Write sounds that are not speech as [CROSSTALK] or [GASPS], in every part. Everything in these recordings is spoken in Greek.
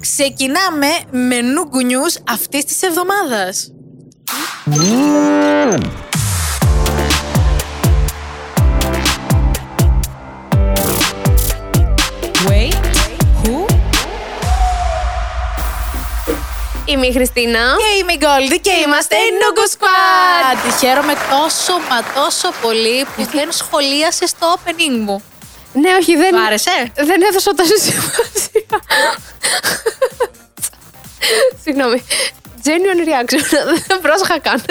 Ξεκινάμε με νούγκου news αυτής της εβδομάδας. Wait, who? Είμαι η Χριστίνα. Και είμαι η Γκόλντι και είμαστε η Νούγκου Squad. Χαίρομαι τόσο μα τόσο πολύ που [LAUGHS] δεν σχολίασε το opening μου. Ναι, όχι, δεν. Του άρεσε; Δεν έδωσα τόσο σημασία. Συγγνώμη. Genuine reaction. Δεν πρόσεχα καν.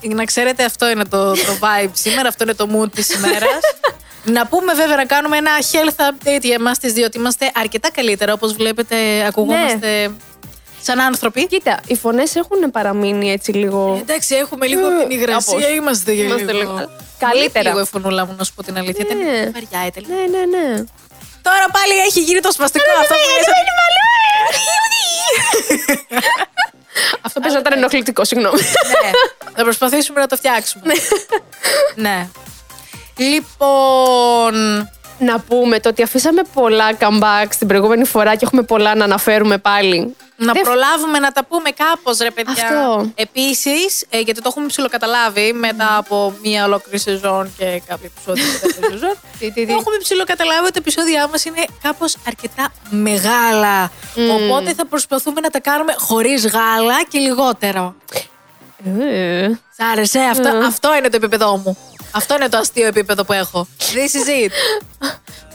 Να ξέρετε, αυτό είναι το, το vibe σήμερα, αυτό είναι το mood της ημέρας. να πούμε βέβαια να κάνουμε ένα health update για εμάς τις δύο, ότι είμαστε αρκετά καλύτερα, όπως βλέπετε ακουγόμαστε σαν άνθρωποι. Κοίτα, οι φωνές έχουν παραμείνει έτσι λίγο. Εντάξει, έχουμε λίγο Ε, την υγρασία, κάπως. είμαστε για Είμαστε λίγο. λίγο. Καλύτερα. Λίγο η φωνούλα μου, να σου πω την αλήθεια. Ναι. Δεν βαριάεται λίγο. Ναι, ναι, ναι. Τώρα πάλι έχει γίνει το σπαστικό αυτό που λες. Αυτό παίζει να ήταν ενοχλητικό, συγγνώμη. ναι, θα προσπαθήσουμε να το φτιάξουμε. ναι. Λοιπόν, να πούμε το ότι αφήσαμε πολλά comeback την προηγούμενη φορά και έχουμε πολλά να αναφέρουμε πάλι. να Δεν- προλάβουμε να τα πούμε κάπως ρε παιδιά. Αυτό. Επίσης, ε, γιατί το έχουμε ψιλοκαταλάβει μετά από μία ολόκληρη σεζόν και κάποια επεισόδια της δεύτερης σεζόν. [LAUGHS] Τι, τι, τι. Το έχουμε ψιλοκαταλάβει ότι τα επεισόδια μας είναι κάπως αρκετά μεγάλα. Οπότε θα προσπαθούμε να τα κάνουμε χωρίς γάλα και λιγότερο. Ε, Σ' άρεσε, αυτό, Ε. αυτό είναι το επίπεδό μου. Αυτό είναι το αστείο επίπεδο που έχω. This is it.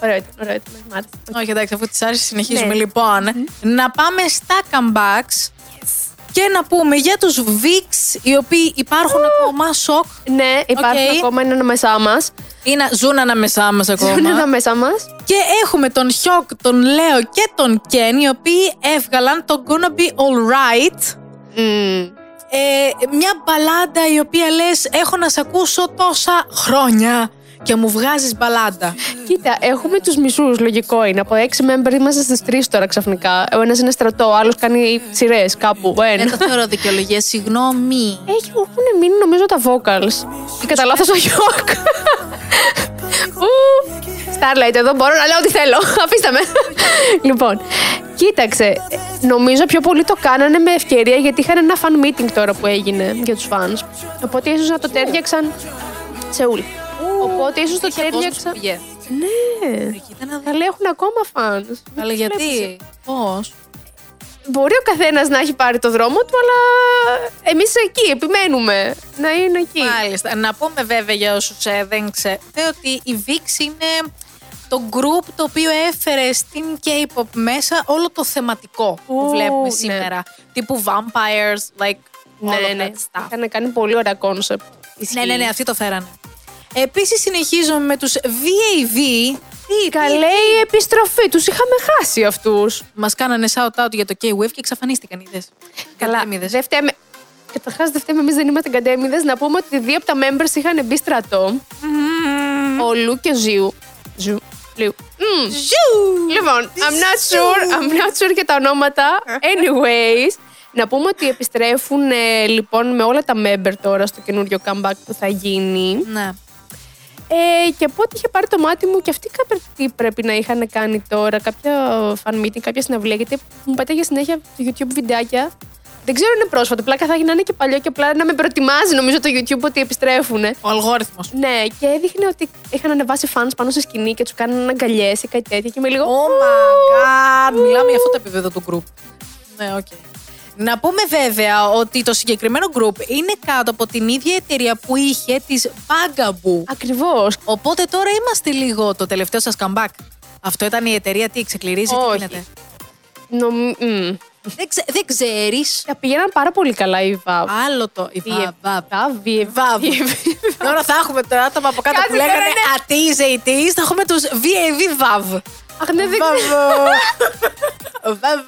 Ωραίο ήταν, ωραίο ήταν. με μάτια. Όχι, εντάξει, αφού της άρεσες, συνεχίζουμε. Ναι. Λοιπόν, να πάμε στα comebacks και να πούμε για τους VIX, οι οποίοι υπάρχουν ακόμα, σοκ, Ναι, υπάρχουν Οκ. ακόμα, είναι ανάμεσά μας. ή να ζουν ανάμεσά μας ακόμα. Είναι ανάμεσά μας. και έχουμε τον Χιόκ, τον Λέο και τον Κεν, οι οποίοι έβγαλαν το Gonna Be Alright. Ε, μια μπαλάντα η οποία λες, έχω να σε ακούσω τόσα χρόνια και μου βγάζεις μπαλάντα. Κοίτα, έχουμε τους μισούς, λογικό είναι. Από έξι member είμαστε στις τρεις τώρα ξαφνικά. Ο ένας είναι στρατό, ο άλλος κάνει σειρές κάπου. ο Δεν Ένας. το θεωρώ δικαιολογία, συγγνώμη. Έχει, έχουν μείνει νομίζω τα vocals. Και κατά λάθος ο Γιώκ. Starlight, εδώ μπορώ να λέω ό,τι θέλω. [LAUGHS] Αφήστε με. λοιπόν, κοίταξε. Νομίζω πιο πολύ το κάνανε με ευκαιρία γιατί είχαν ένα fan meeting τώρα που έγινε για τους fans. Οπότε ίσως να το τέριαξαν. Σεούλ. Οπότε ίσως το Είχε κόσμος που τέριαξαν. πήγε. Ναι. Κοίτα να δεις. Αλλά έχουν ακόμα fans. Αλλά γιατί, πώς. Μπορεί ο καθένας να έχει πάρει το δρόμο του, αλλά εμείς εκεί επιμένουμε να είναι εκεί. Μάλιστα. Να πούμε βέβαια για όσους δεν ξέρετε ότι η VIX είναι το group το οποίο έφερε στην K-pop μέσα όλο το θεματικό που Ου, βλέπουμε ναι. σήμερα. Τύπου vampires, like all Ναι, of ναι. that stuff. Είχαν κάνει πολύ ωραία concept. Ναι, ναι, ναι, αυτοί το φέρανε. Επίσης συνεχίζουμε με τους VAV. Τι, Καλέ η επιστροφή τους. Είχαμε χάσει αυτούς. Μας κάνανε shout-out για το K-Wave και εξαφανίστηκαν, είδες. Καλά. Καντέμηδες. Δεν φταίμε. Καταρχάς, δεν φταίμε εμείς, δεν είμαστε καντέμηδες. Να πούμε ότι δύο από τα members είχαν μπει στρατό. Ο Λου και ο Ζιου. Ζιου. Λιου. Μμμ. Ζου! Λοιπόν, I'm not sure, I'm not sure για τα ονόματα. [LAUGHS] Anyways, να πούμε ότι επιστρέφουν ε, λοιπόν με όλα τα members τώρα στο καινούριο comeback που θα γίνει. Ναι. Ε, και από ό,τι είχε πάρει το μάτι μου και αυτοί κάτι πρέπει να είχαν κάνει τώρα, κάποια fan meeting, κάποια συναυλία, γιατί μου πέταγε συνέχεια στο YouTube βιντεάκια. Δεν ξέρω αν είναι πρόσφατο, πλάκα θα είναι και παλιό και απλά να με προετοιμάζει νομίζω το YouTube ότι επιστρέφουν. Ο αλγόριθμος. Ναι, και έδειχνε ότι είχαν ανεβάσει fans πάνω σε σκηνή και τους κάνανε αγκαλιές ή κάτι τέτοιο. Και είμαι λίγο. Oh my god! Μιλάμε για αυτό το επίπεδο του group. Ναι, οκ. Να πούμε βέβαια ότι το συγκεκριμένο group είναι κάτω από την ίδια εταιρεία που είχε τις Bugaboo. Ακριβώς. Οπότε τώρα είμαστε λίγο το τελευταίο σας comeback. Αυτό ήταν η εταιρεία, τι ξεκληρίζει, τι Όχι. γίνεται; Δεν, ξε, δεν ξέρεις. Τα πήγαιναν πάρα πολύ καλά οι Βαβ. Άλλο το. Η Η Βαβ. Βαβ, η Βαβ. Τώρα θα έχουμε τα άτομα από κάτω Κάτσε που τώρα, λέγανε ναι. ατής, αιτής, θα έχουμε τους VAV Βαβ. Αχ, ναι, δεν Βαβ.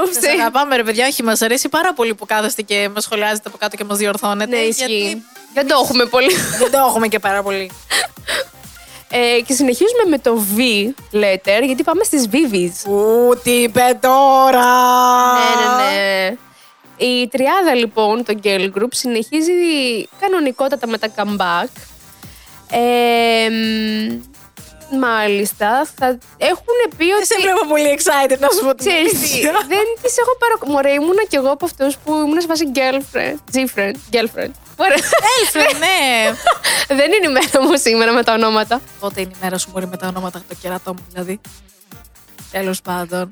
Ούψι. Σας αγαπάμε ρε παιδιά, όχι μας αρέσει πάρα πολύ που κάθεστε και μας σχολιάζετε από κάτω και μας διορθώνετε. Ναι, γιατί ισχύει. Δεν το έχουμε πολύ. Δεν το έχουμε και πάρα πολύ. Ε, και συνεχίζουμε με το V letter, γιατί πάμε στις Vivis. Ου, τι είπε τώρα! Ναι, ναι, ναι. Η τριάδα λοιπόν, το Girl Group, συνεχίζει κανονικότατα με τα comeback. Ε, μ, μάλιστα θα έχουν πει Δεν σε ότι. βλέπω πολύ excited να σου πω την Ξέρεις τι, αλήθεια. δεν τις έχω παρακολουθήσει. Μωρέ, ήμουνα κι εγώ από αυτούς που ήμουν σε φάση girlfriend. G-friend. Girlfriend. Μωρέ. Έλφρε, ναι. δεν είναι η μέρα μου σήμερα με τα ονόματα. Πότε είναι η μέρα σου μπορεί με τα ονόματα το κερατό μου δηλαδή. Τέλος πάντων.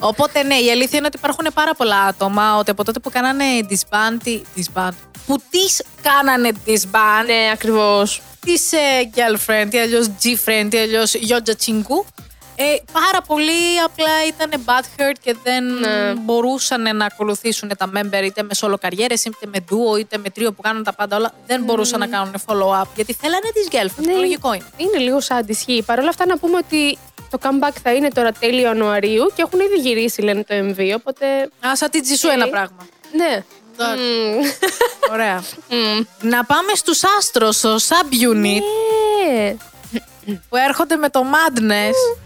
Οπότε ναι, η αλήθεια είναι ότι υπάρχουν πάρα πολλά άτομα ότι από τότε που κάνανε disband. τι- disband που τις κάνανε disband. Ναι, ακριβώς. Τη ε, girlfriend, ή αλλιώς G-friend, ή αλλιώς Γιότζα Τσιγκού. Ε, πάρα πολλοί απλά ήταν butthurt και δεν Ναι. μπορούσαν να ακολουθήσουν τα member είτε με solo καριέρες, είτε με duo, είτε με τρίο που κάνουν τα πάντα όλα. Δεν μπορούσαν να κάνουν follow-up γιατί θέλανε τις girlfriend. Ναι. Το λογικό είναι. Είναι λίγο σαν ισχύει. Παρ' όλα αυτά να πούμε ότι το comeback θα είναι τώρα τέλη Ιανουαρίου και έχουν ήδη γυρίσει λένε το MV, οπότε Α, σαν την Τζισού Οκ. ένα πράγμα. ναι. Εντάξει. Μμμ. Ωραία. Μμμ. να πάμε στους ASTRO, subunit, Ναι. που έρχονται με το Madness.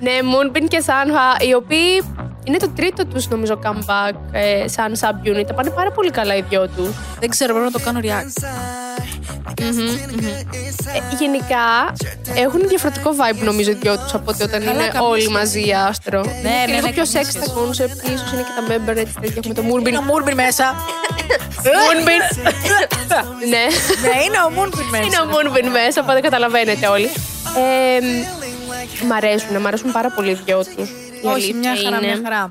Ναι, Moonbin και Sanha, οι οποίοι είναι το τρίτο τους νομίζω comeback ε, σαν subunit. Τα πάνε πάρα πολύ καλά οι δυο τους. Δεν ξέρω, πρέπει να το κάνω react. Ε, γενικά έχουν διαφορετικό vibe νομίζω οι δυο τους από ότι όταν Καλά, είναι καμία όλοι σχέση. μαζί άστρο. Ναι, Είναι ναι, και λίγο ναι, πιο καμία sexy τα σχέση. concept, ίσως είναι και τα member έτσι τέτοια με το Είναι Moonbin. ο Moonbin μέσα. Moonbin. ναι. ναι, είναι ο Moonbin μέσα. Είναι ο Moonbin μέσα, οπότε καταλαβαίνετε όλοι. Ε, μ' αρέσουν, μ' αρέσουν πάρα πολύ οι δυο τους. Η Όχι, αλήθεια μια χαρά, είναι. μια χαρά.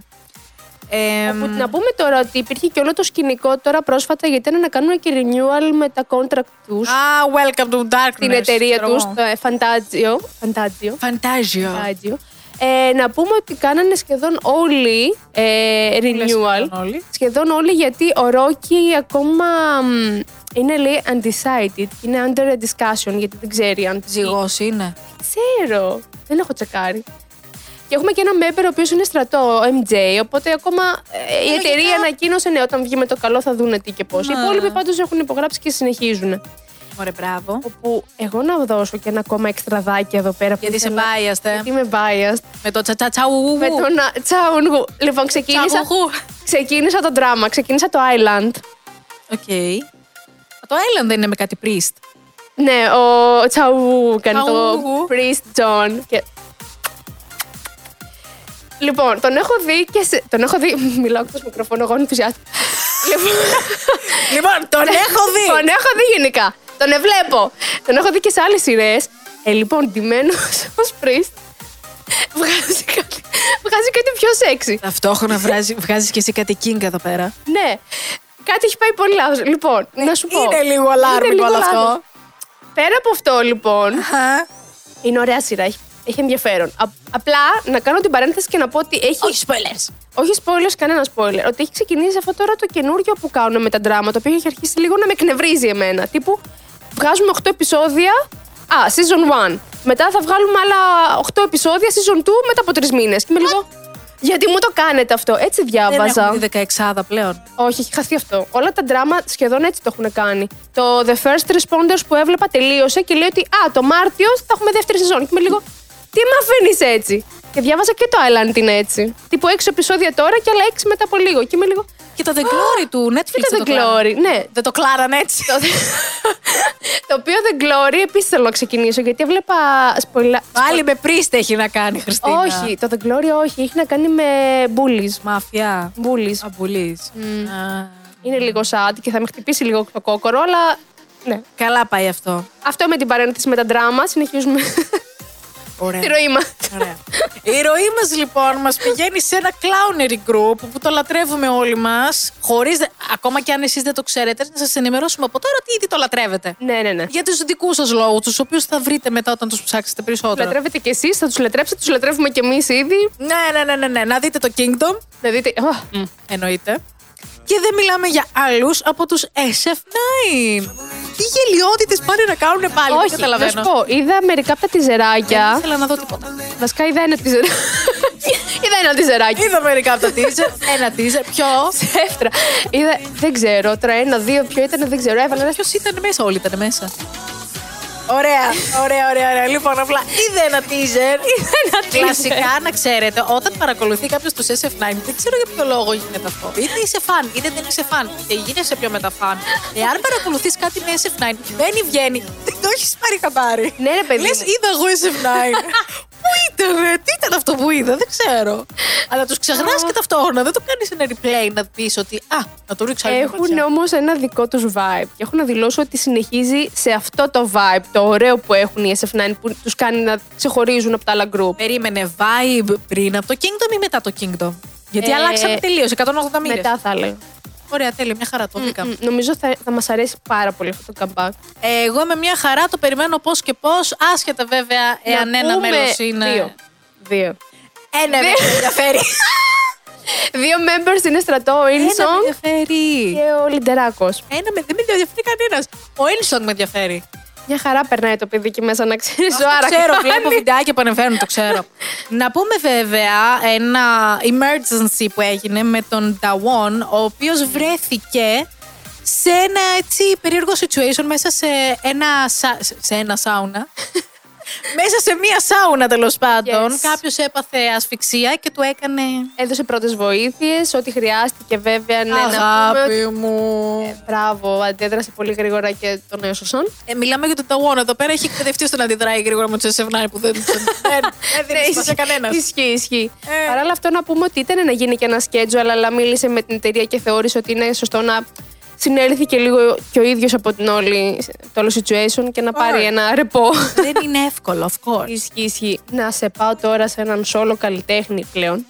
Ε, Που να πούμε τώρα ότι υπήρχε και όλο το σκηνικό τώρα πρόσφατα γιατί ήταν να κάνουν και renewal με τα contract τους Α, welcome to darkness. στην εταιρεία ξέρω τους, εγώ. το ε, Fantazio. Fantazio. Fantazio. Fantazio. Ε, να πούμε ότι κάνανε σχεδόν όλοι ε, renewal. σχεδόν όλοι. Σχεδόν όλοι γιατί ο Rocky ακόμα μ, είναι λέει undecided. Είναι under discussion γιατί δεν ξέρει αν Ζυγός είναι. Ξέρω. Δεν έχω τσεκάρει. Και έχουμε και ένα member ο οποίος είναι στρατό, ο MJ. Οπότε ακόμα ε, η Λογικά. εταιρεία ανακοίνωσε ναι, όταν βγει με το καλό θα δούνε τι και πώς. Οι Ναι. υπόλοιποι πάντως έχουν υπογράψει και συνεχίζουν. Ωραία, μπράβο. Όπου εγώ να δώσω και ένα ακόμα εξτραδάκι εδώ πέρα. που Γιατί είσαι ήθελα- biased, ε. Γιατί είμαι biased. Με το τσατσατσαου. Με τον α, Τσαουνγου. Λοιπόν, ξεκίνησα, ξεκίνησα το δράμα, ξεκίνησα το Island. Οκ. Το Island δεν είναι με κάτι priest. Ναι, ο Τσαου κάνει το Τσαου. Priest John. Και... Λοιπόν, τον έχω δει και σε... Τον έχω δει... [LAUGHS] Μιλάω εκτός μικροφώνου, εγώ ενθουσιάστηκα. λοιπόν, Λοιπόν, τον [LAUGHS] έχω δει. τον έχω δει γενικά. Τον εβλέπω. Τον έχω δει και σε άλλες σειρές. Ε, λοιπόν, ντυμένος [LAUGHS] ως Priest. Βγάζει κάτι, βγάζει κάτι πιο σεξι. Ταυτόχρονα βγάζει, βγάζεις και εσύ κάτι king εδώ πέρα. Ναι. Κάτι έχει πάει πολύ λάθος. Λοιπόν, να σου πω. Είναι λίγο Είναι alarming λίγο όλο λάθος. αυτό. Πέρα από αυτό, λοιπόν, Αχα. Είναι ωραία σειρά, έχει, έχει ενδιαφέρον. Α- απλά να κάνω την παρένθεση και να πω ότι έχει. Όχι spoilers. Όχι spoilers, κανένα spoiler. Ότι έχει ξεκινήσει αυτό τώρα το καινούριο που κάνουν με τα δράμα, το οποίο έχει αρχίσει λίγο να με εκνευρίζει εμένα. Τύπου βγάζουμε 8 επεισόδια. Α, season 1. Μετά θα βγάλουμε άλλα 8 επεισόδια season 2 μετά από 3 μήνες. Και είμαι λίγο. Γιατί μου το κάνετε αυτό, έτσι Δεν διάβαζα. έχουμε τη 16 πλέον. Όχι, έχει χαθεί αυτό. Όλα τα δράμα σχεδόν έτσι το έχουν κάνει. Το The First Responders που έβλεπα τελείωσε και λέει ότι Α, το Μάρτιο θα έχουμε δεύτερη σεζόν. Και είμαι λίγο. Τι με αφήνεις έτσι; Και διάβαζα και το Island είναι έτσι. Τύπου 6 επεισόδια τώρα και άλλα 6 μετά από λίγο. Και είμαι λίγο. Και το The Glory του [GASPS] Netflix. Και το δεν The κλάρανε. Glory. Ναι. Δεν το κλάρανε έτσι. Το, [LAUGHS] το οποίο The Glory επίσης θέλω να ξεκινήσω γιατί έβλεπα. Σπολα... Πάλι με priest έχει να κάνει, Χριστίνα. Όχι, το The Glory όχι. Έχει να κάνει με bullies. Μαφιά. Bullies. Αμπουλής. Α, Είναι λίγο sad και θα με χτυπήσει λίγο το κόκορο, αλλά. Ναι. Καλά πάει αυτό. Αυτό με την παρένθεση με τα δράμα. Συνεχίζουμε [LAUGHS] Ωραία. τη ροή μας. Ωραία. Η ροή μας λοιπόν μας πηγαίνει σε ένα clownery group που το λατρεύουμε όλοι μας. Χωρίς. Ακόμα και αν εσείς δεν το ξέρετε, να σας ενημερώσουμε από τώρα ότι ήδη το λατρεύετε. ναι, ναι, ναι. Για τους δικούς σας λόγους, τους οποίους θα βρείτε μετά όταν τους ψάξετε Του περισσότερο. λατρεύετε κι εσείς, θα τους λατρέψετε, τους λατρεύουμε κι εμείς ήδη. Ναι, ναι, ναι, ναι, ναι. Να δείτε το Kingdom. Να δείτε. Ω, Εννοείται. Και δεν μιλάμε για άλλους από τους SF9. Τι γελιότητες πάνε να κάνουν πάλι. δεν Όχι, να καταλαβαίνω. σου πω, είδα μερικά από τα Δεν τυζεράκια. ήθελα να δω τίποτα. Βασικά είδα ένα τυζεράκι. [LAUGHS] είδα ένα τυζεράκι. Είδα μερικά από τα teaser. Ένα teaser. Ποιο; Ψεύτρα. Είδα, δεν ξέρω, τώρα ένα, δύο, ποιο ήταν, δεν ξέρω. Έβαλα ένα. Ποιος ήταν μέσα, όλοι ήταν μέσα. Ωραία, ωραία, ωραία, ωραία. Λοιπόν, απλά είδε ένα teaser. ένα teaser. Κλασικά, να ξέρετε, όταν παρακολουθεί κάποιος του SF9, δεν ξέρω για ποιο λόγο γίνεται αυτό. Είτε είσαι φαν, είτε δεν είσαι φαν, είτε γίνεσαι πιο μεταφαν. Εάν παρακολουθείς κάτι με SF9, μπαίνει, βγαίνει, δεν το έχεις πάρει χαμπάρι. Ναι, ρε παιδί Λες, μου. είδα εγώ SF9. [LAUGHS] Πού ήταν, ρε, τι ήταν αυτό που είδα, δεν ξέρω. Αλλά τους ξεχνάς και ταυτόχρονα. Δεν το κάνεις ένα replay να πεις ότι. Α, να το ρίξω άλλη μια Έχουν ματιά». όμως ένα δικό τους vibe και έχουν να δηλώσω ότι συνεχίζει σε αυτό το vibe, το ωραίο που έχουν οι SF9 που τους κάνει να ξεχωρίζουν από τα άλλα group. Περίμενε vibe πριν από το Kingdom ή μετά το Kingdom; Γιατί Ε, αλλάξαμε τελείως, 180 μοίρες. Μετά θα έλεγα. Ωραία, τέλεια, μια χαρά το βρήκα. Μ, Νομίζω θα, θα μας αρέσει πάρα πολύ αυτό το comeback. Ε, εγώ με μια χαρά το περιμένω πώς και πώς, άσχετα βέβαια εάν Να ένα πούμε μέλος είναι. Δύο. Δύο. Ένα με ενδιαφέρει. [LAUGHS] Δύο members είναι στρατό, ο Ένα με Ινσong ενδιαφέρει. και ο Λιντεράκος. Ένα με, δεν με ενδιαφέρει κανένας. Ο Ίνσονγκ με ενδιαφέρει. Μια χαρά περνάει το παιδί εκεί μέσα να ξέρεις. Αυτό ξέρω, βλέπω βιντεάκια που ανεβαίνουν, το ξέρω. [LAUGHS] Να πούμε βέβαια ένα emergency που έγινε με τον Dawon, ο οποίος βρέθηκε σε ένα έτσι περίεργο situation μέσα σε ένα, σα- σε ένα σάουνα. [LAUGHS] μέσα σε μία σάουνα τέλος πάντων. Yes. Κάποιος έπαθε ασφυξία και του έκανε. Έδωσε πρώτες βοήθειες, ό,τι χρειάστηκε βέβαια. Ναι, να πούμε ότι- Αγάπη μου. Μπράβο, αντέδρασε πολύ γρήγορα και τον έσωσαν. Ε, μιλάμε για τον Ταγουόν εδώ πέρα. Έχει εκπαιδευτεί στο να αντιδράει γρήγορα με του SF9 που δεν. δεν, δεν δίνει σημασία κανένας. Ισχύει, ισχύει. Ε. Παρ' όλα αυτό να πούμε ότι ήταν να γίνει και ένα schedule, αλλά μίλησε με την εταιρεία και θεώρησε ότι είναι σωστό να συνέλθει και λίγο και ο ίδιος από την όλη, το όλο situation και να πάρει Ωραία. ένα ρεπό. δεν είναι εύκολο, of course. [LAUGHS] Ισχύει, ισχύει. Να σε πάω τώρα σε έναν solo καλλιτέχνη πλέον.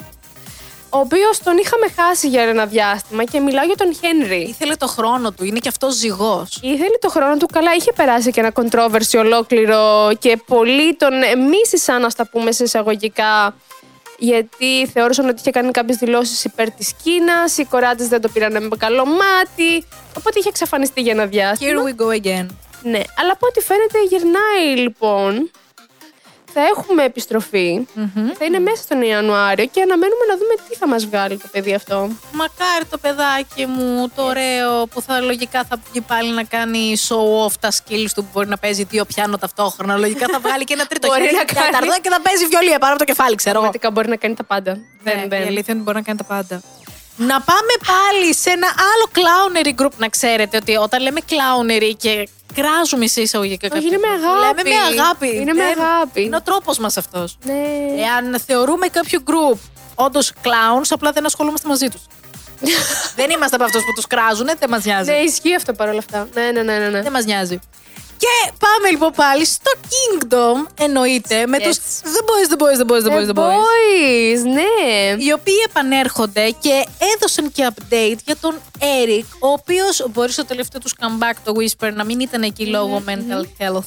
Ο οποίος τον είχαμε χάσει για ένα διάστημα και μιλάω για τον Χένρι. Ήθελε το χρόνο του, είναι και αυτός ζυγός. Ήθελε το χρόνο του καλά, είχε περάσει και ένα controversy ολόκληρο και πολλοί τον μίσησαν, να τα πούμε σε εισαγωγικά, γιατί θεώρησαν ότι είχε κάνει κάποιες δηλώσεις υπέρ της Κίνας, οι κοράτες δεν το πήραν με καλό μάτι. Οπότε είχε εξαφανιστεί για ένα διάστημα. Here we go again. Ναι, αλλά από ό,τι φαίνεται γυρνάει λοιπόν. Θα έχουμε επιστροφή. Θα είναι μέσα στον Ιανουάριο και αναμένουμε να δούμε τι θα μας βγάλει το παιδί αυτό. Μακάρι το παιδάκι μου, το ωραίο, που θα λογικά θα βγει πάλι να κάνει show off τα skills του που μπορεί να παίζει δύο πιάνο ταυτόχνα. Λογικά θα βγάλει και ένα τρίτο Μπορεί χέρι να και κάνει. τέταρτο και θα παίζει βιολία πάνω από το κεφάλι, ξέρω εγώ. Πραγματικά μπορεί να κάνει τα πάντα. Ναι, δεν, Η δεν. αλήθεια είναι ότι μπορεί να κάνει τα πάντα. Να πάμε πάλι σε ένα άλλο clownery group. Να ξέρετε ότι όταν λέμε clownery και κράζουμε σε εισαγωγικά Όχι, είναι με κάποιο, αγάπη. Λέμε με αγάπη. Είναι με Δεν- αγάπη. Είναι ο τρόπος μας αυτός. Ναι. Εάν θεωρούμε κάποιο group όντως clowns, απλά δεν ασχολούμαστε μαζί τους. [LAUGHS] δεν είμαστε από αυτούς που τους κράζουν, δεν μας νοιάζει. Ναι, ισχύει αυτό παρόλα αυτά. Ναι, ναι, ναι, ναι. ναι. Δεν μας νοιάζει. Και πάμε λοιπόν πάλι στο Kingdom, εννοείται, με Yes. τους The Boys, The Boys, The Boys, The Boys, The The Boys. Boys, ναι. Οι οποίοι επανέρχονται και έδωσαν και update για τον Eric, ο οποίος μπορεί στο τελευταίο τους comeback το Whisper να μην ήταν εκεί λόγω mental health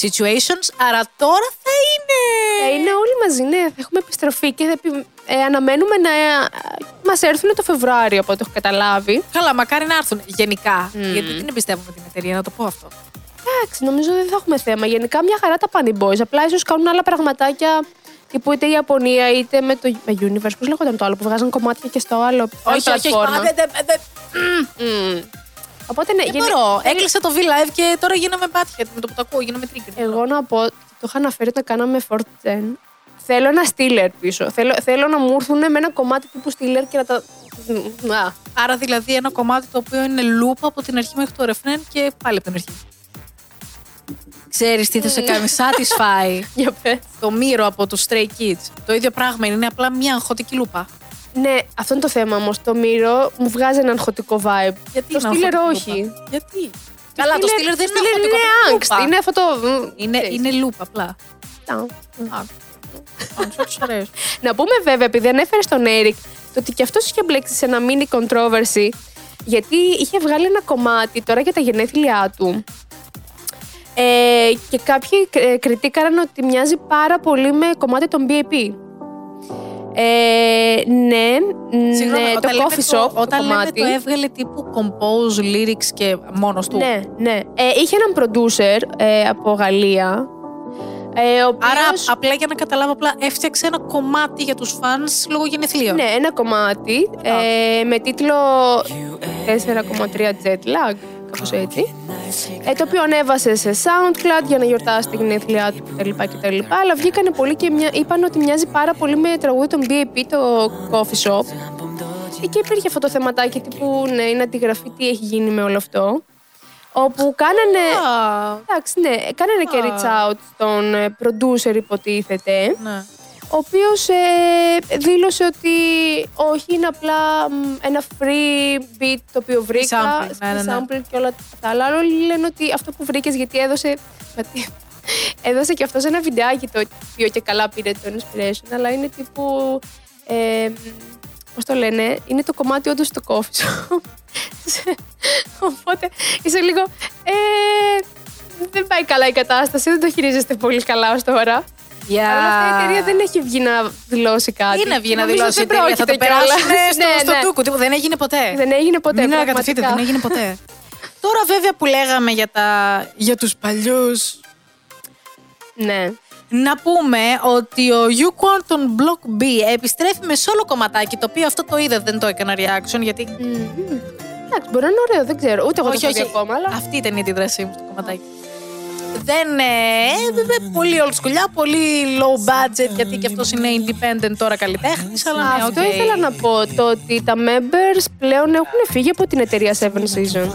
situations, άρα τώρα θα είναι. Θα είναι όλοι μαζί, ναι. Θα έχουμε επιστροφή και θα επι- ε, αναμένουμε να ε, μας έρθουν το Φεβρουάριο από ό,τι έχω καταλάβει. Καλά, μακάρι να έρθουν γενικά. Γιατί δεν εμπιστεύομαι την εταιρεία, να το πω αυτό. Εντάξει, νομίζω δεν θα έχουμε θέμα. Γενικά μια χαρά τα πάνε οι boys. Απλά ίσως κάνουν άλλα πραγματάκια τύπου είτε η Ιαπωνία είτε με το με Universe. Πώς λέγονταν το άλλο που βγάζαν κομμάτια και στο άλλο. άλλη όχι, όχι, πλατφόρμα. α, δεν- δεν- δεν- Μμμ. Οπότε ναι, Δεν γενι- μπορώ. Έκλεισα το V-Live και τώρα γίνομαι μπάτια με το που το ακούω, γίνομαι trigger. Εγώ να πω, το είχα αναφέρει όταν κάναμε 4 Θέλω ένα στήλερ πίσω. Θέλω, θέλω να μου έρθουν με ένα κομμάτι τύπου στήλερ και να τα. Α, Άρα δηλαδή ένα κομμάτι το οποίο είναι loop από την αρχή μέχρι το ρεφρέν και πάλι από την αρχή. Ξέρεις τι θα σε κάνεις satisfy [LAUGHS] για πες. το μύρο από τους Stray Kids. Το ίδιο πράγμα είναι, είναι απλά μια αγχωτική λούπα. Ναι, αυτό είναι το θέμα όμως. Το μύρο μου βγάζει ένα αγχωτικό vibe. Γιατί το είναι στήλερ αγχωτική όχι. λούπα; Γιατί; Καλά, το στήλερ δεν είναι στήλερ αγχωτικό. Είναι είναι angst. λούπα. Είναι αυτό το. Είναι, ξέρεις. είναι loop απλά. Α. Α, αν σου αρέσει. Να πούμε βέβαια, επειδή ανέφερε στον Έρικ, το ότι και αυτός είχε μπλέξει σε ένα mini controversy, γιατί είχε βγάλει ένα κομμάτι τώρα για τα γενέθλιά του. Ε, και κάποιοι ε, κριτήκαραν ότι μοιάζει πάρα πολύ με κομμάτι των BAP. Ε, ναι, Συγγνώμη, ναι, το όταν λέμε coffee shop, το Όταν λέμε κομμάτι. το έβγαλε τύπου compose lyrics και μόνος του. Ναι, ναι. Ε, είχε έναν producer ε, από Γαλλία. Ε, ο οποίος, Άρα, απλά για να καταλάβω, απλά έφτιαξε ένα κομμάτι για τους fans λόγω γενεθλίων. Ναι, ένα κομμάτι ε, με τίτλο 4,3 jet lag, κάπως έτσι. Ε, το οποίο ανέβασε σε SoundCloud για να γιορτάσει την γενέθλιά του κτλ. κτλ. Αλλά βγήκανε πολύ και μια, είπαν ότι μοιάζει πάρα πολύ με τραγούδι των BAP, το Coffee Shop. Και υπήρχε αυτό το θεματάκι τύπου ναι, είναι αντιγραφή τι έχει γίνει με όλο αυτό. Όπου κάνανε. Εντάξει, ναι, κάνανε και reach out στον ε, producer, υποτίθεται. Ναι. Ο οποίος δήλωσε ότι όχι, είναι απλά μ, ένα free beat το οποίο βρήκα. Sample, ναι, ναι, ναι. sample και όλα τα άλλα. Αλλά όλοι λένε ότι αυτό που βρήκες γιατί έδωσε. γιατί [LAUGHS] έδωσε και αυτός ένα βιντεάκι το οποίο και καλά πήρε το inspiration, αλλά είναι τύπου. Ε, Πώς το λένε, είναι το κομμάτι όντως στο coffee shop. [LAUGHS] Οπότε είσαι λίγο. Ε, δεν πάει καλά η κατάσταση, δεν το χειρίζεστε πολύ καλά ως τώρα. Για... Παρ' όλα αυτά η εταιρεία δεν έχει βγει να δηλώσει κάτι. Τι να βγει να Νομίζω δηλώσει η δεν εταιρεία, θα το πρόκειται κιόλας. περάσουν στο, Ναι, στο ναι. τούκο. Τίποτα, Δεν έγινε ποτέ; Δεν έγινε ποτέ. Μην πραγματικά. ανακατευτείτε, δεν έγινε ποτέ. [LAUGHS] Τώρα βέβαια που λέγαμε για, τα... για τους παλιούς, Ναι. να πούμε ότι ο You Quantum Block B επιστρέφει με σόλο κομματάκι, το οποίο αυτό το είδα, δεν το έκανα reaction, γιατί Μμμ. Εντάξει, μπορεί να είναι ωραίο, δεν ξέρω. Ούτε εγώ το όχι, έχω δει όχι, ακόμα, αλλά. αυτή ήταν η αντίδρασή μου στο κομματάκι. Δεν ε, ε, πολύ old school, πολύ low budget, γιατί και αυτός είναι independent τώρα καλλιτέχνης, αλλά ναι, Αυτό οκ. ήθελα να πω. Το ότι τα members πλέον έχουν φύγει από την εταιρεία Seven Season.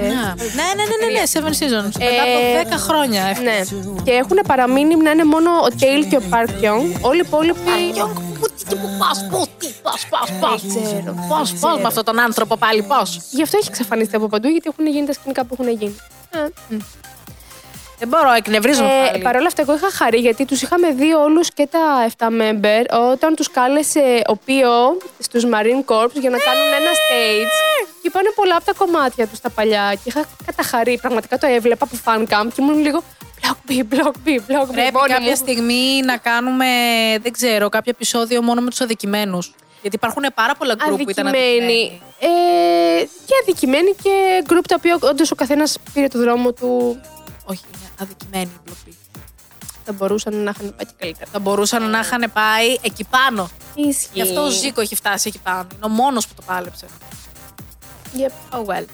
Ε, Ναι, ναι, ναι, ναι, ναι, Seven Seasons. Μετά Ε, από 10 χρόνια. Ναι. Και έχουν παραμείνει να είναι μόνο ο Tail και ο Park Young. Όλοι οι υπόλοιποι. Young, πού τι που πας, πού τι πας, πας, πας. Δεν ξέρω. Πώς, πώς με αυτόν τον άνθρωπο πάλι, πώς. Γι' αυτό έχει εξαφανιστεί από παντού, γιατί έχουν γίνει τα σκηνικά που έχουν γίνει. Ε, Δεν μπορώ, εκνευρίζομαι Ε, πάλι. Παρ' όλα αυτά, εγώ είχα χαρεί γιατί τους είχαμε δει όλους και τα 7 member όταν τους κάλεσε ο Πίο στους Marine Corps για να κάνουν ένα stage. Και είπανε πολλά από τα κομμάτια τους τα παλιά. Και είχα καταχαρεί. Πραγματικά το έβλεπα από fan cam και ήμουν λίγο. Block B, block B, block B. Πρέπει μόνη κάποια μου. στιγμή να κάνουμε, δεν ξέρω, κάποιο επεισόδιο μόνο με τους αδικημένους. Γιατί υπάρχουν πάρα πολλά γκρουπ που ήταν Αδικημένοι. αδικημένοι. Ε, και αδικημένοι και γκρουπ τα οποία όντως ο καθένας πήρε το δρόμο του. Όχι, είναι αδικημένοι οι μπλοκοί. Θα μπορούσαν να είχαν πάει και καλύτερα. Θα μπορούσαν να είχαν πάει εκεί πάνω. Ισχύει. Γι' αυτό ο Ζήκο έχει φτάσει εκεί πάνω. Είναι ο μόνος που το πάλεψε. Yep. Oh well.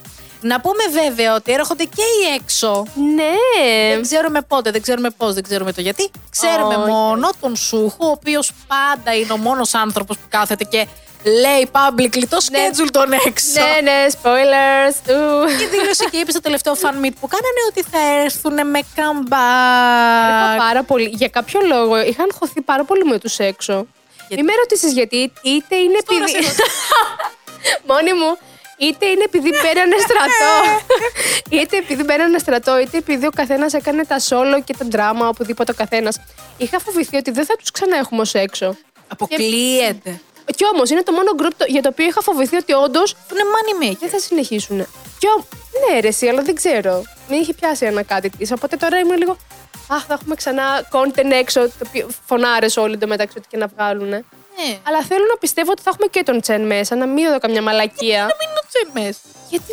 Να πούμε βέβαια ότι έρχονται και οι έξω. Ναι. Δεν ξέρουμε πότε, δεν ξέρουμε πώς, δεν ξέρουμε το γιατί. Ξέρουμε Όχι. μόνο τον Σούχο, ο οποίος πάντα είναι ο μόνος άνθρωπος που κάθεται και λέει publicly το schedule τον έξω. Ναι, ναι, spoilers. Ου. Και δήλωσε και είπε στο τελευταίο fan meet που κάνανε ότι θα έρθουν με Είχα comeback. πάρα πολύ. Για κάποιο λόγο είχαν χωθεί πάρα πολύ με τους έξω. Γιατί; Μην με ρωτήσεις γιατί, είτε είναι Τώρα επειδή. σε [LAUGHS] Μόνη μου, είτε είναι επειδή μπαίνανε στρατό. [LAUGHS] είτε επειδή μπαίνανε στρατό, είτε επειδή ο καθένας έκανε τα solo και τα drama, οπουδήποτε ο καθένας. Είχα φοβηθεί ότι δεν θα τους ξανά έχουμε ως έξω. Αποκλείεται. Κι όμως είναι το μόνο group το- για το οποίο είχα φοβηθεί ότι όντως Που είναι money maker. δεν θα συνεχίσουν. Κι όμω. Ναι, ρε, εσύ, αλλά δεν ξέρω. Με είχε πιάσει ένα κάτι της. Οπότε τώρα ήμουν λίγο. Αχ, θα έχουμε ξανά content έξω. Το οποίο φωνάρες όλοι το μεταξύ ότι και να βγάλουν. Ναι. Αλλά θέλω να πιστεύω ότι θα έχουμε και τον Τσεν μέσα, να μην δω καμιά μαλακία. Να μην είναι τσέμες. Γιατί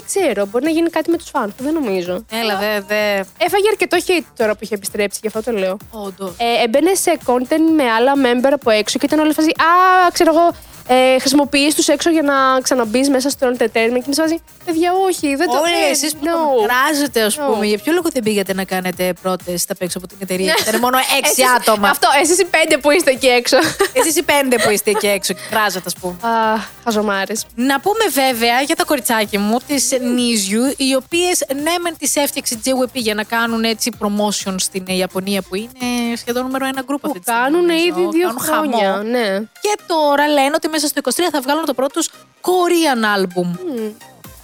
δεν ξέρω, μπορεί να γίνει κάτι με τους φαν. Δεν νομίζω. Έλα, δε, δε. Έφαγε αρκετό hate τώρα που είχε επιστρέψει, γι' αυτό το λέω. Όντως. Ε, έμπαινε σε content με άλλα member από έξω και ήταν όλη φάση. Α, ξέρω εγώ, ε, χρησιμοποιείς τους έξω για να ξαναμπείς μέσα στο entertainment. Και είναι σε φάση, παιδιά, όχι, δεν το Όλοι ε, εσείς που no. το κράζετε, ας No. πούμε, για ποιο λόγο δεν πήγατε να κάνετε πρώτες απ' έξω από την εταιρεία; Ήταν μόνο έξι Εσείς- άτομα. Αυτό, εσείς οι πέντε που είστε εκεί έξω. Εσείς οι πέντε που είστε εκεί έξω και κράζετε, ας πούμε. Α, χαζομάρες. Να πούμε βέβαια για τα κοριτσάκι μου, τι Νίζιου, οι οποίες ναι, μεν τις έφτιαξε JYP για να κάνουν έτσι promotion στην Ιαπωνία που είναι σχεδόν νούμερο ένα γκρουπ αυτή Που τη στιγμή. κάνουν νομίζω. ήδη δύο Κάνουν χαμό. χρόνια. Ναι. Και τώρα λένε ότι μέσα στο 23 θα βγάλουν το πρώτο τους Korean album.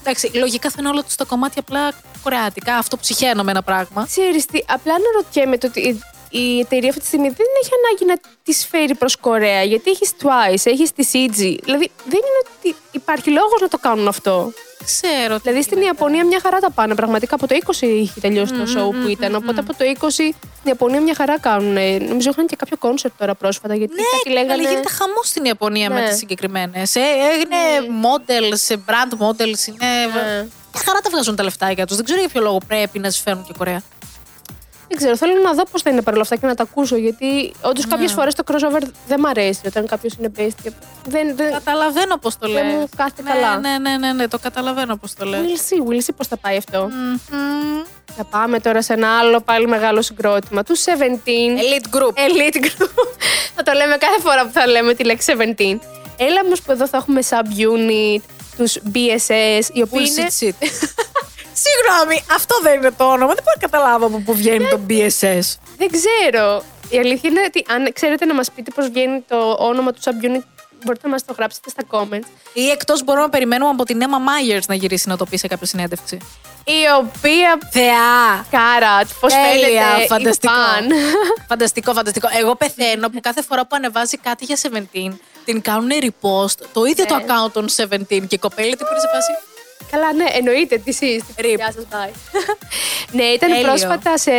Εντάξει, λογικά θα είναι όλα τους τα κομμάτια απλά κορεάτικα. Αυτό ψυχαίνω με ένα πράγμα. Ξέρεις τι, απλά αναρωτιέμαι το ότι η- η εταιρεία αυτή τη στιγμή δεν έχει ανάγκη να της φέρει προς Κορέα. Γιατί έχεις Twice, έχεις τη CG. Δηλαδή δεν είναι ότι υπάρχει λόγος να το κάνουν αυτό. Ξέρω. Δηλαδή στην Ιαπωνία μια χαρά τα πάνε. Πραγματικά από το 20 είχε τελειώσει το show που ήταν. Οπότε από το 20 στην Ιαπωνία μια χαρά κάνουν. Νομίζω είχαν και κάποιο κόνσερτ τώρα πρόσφατα. Γιατί Ναι, κάτι λέγανε. αλλά γίνεται χαμός στην Ιαπωνία με Ναι. τις συγκεκριμένες. Έγινε models, brand models. Είναι. Ναι. Μια χαρά τα βγάζουν τα λεφτάκια τους. Δεν ξέρω για ποιο λόγο πρέπει να τις φέρουν και Κορέα. Δεν ξέρω, θέλω να δω πώς θα είναι παρόλα αυτά και να τα ακούσω. Γιατί όντως ναι. κάποιες φορές το crossover δεν μ' αρέσει όταν κάποιος είναι best. Δεν, δεν... Καταλαβαίνω πώς το λέει. μου κάθεται ναι, καλά. Ναι, ναι, ναι, ναι, το καταλαβαίνω πώς το λέει. We'll see, we'll see πώς θα πάει αυτό. Mm-hmm. Θα πάμε τώρα σε ένα άλλο πάλι μεγάλο συγκρότημα. Του 17. Elite group. Elite group. θα το λέμε κάθε φορά που θα λέμε τη λέξη 17. Έλα όμως που εδώ θα έχουμε sub-unit, τους BSS, οι οποίοι είναι. Συγγνώμη, αυτό δεν είναι το όνομα. Δεν μπορώ να καταλάβω από πού βγαίνει το BSS. Δεν ξέρω. Η αλήθεια είναι ότι αν ξέρετε να μας πείτε πώς βγαίνει το όνομα του subunit, μπορείτε να μας το γράψετε στα comments. Ή εκτός μπορούμε να περιμένουμε από την Emma Myers να γυρίσει να το πει σε κάποια συνέντευξη. Η οποία. Θεά! Κάρατ, πώς φαίνεται. Φανταστικό. η fan. [LAUGHS] φανταστικό, φανταστικό. Εγώ πεθαίνω που κάθε φορά που ανεβάζει κάτι για 17 την κάνουν repost το ίδιο το Ναι. account των 17 και η κοπέλα την πήρε σε φάση. Καλά, ναι, εννοείται. Τι εσεί. Rip. Γεια σας, bye. [LAUGHS] ναι, ήταν Τέλειο. πρόσφατα σε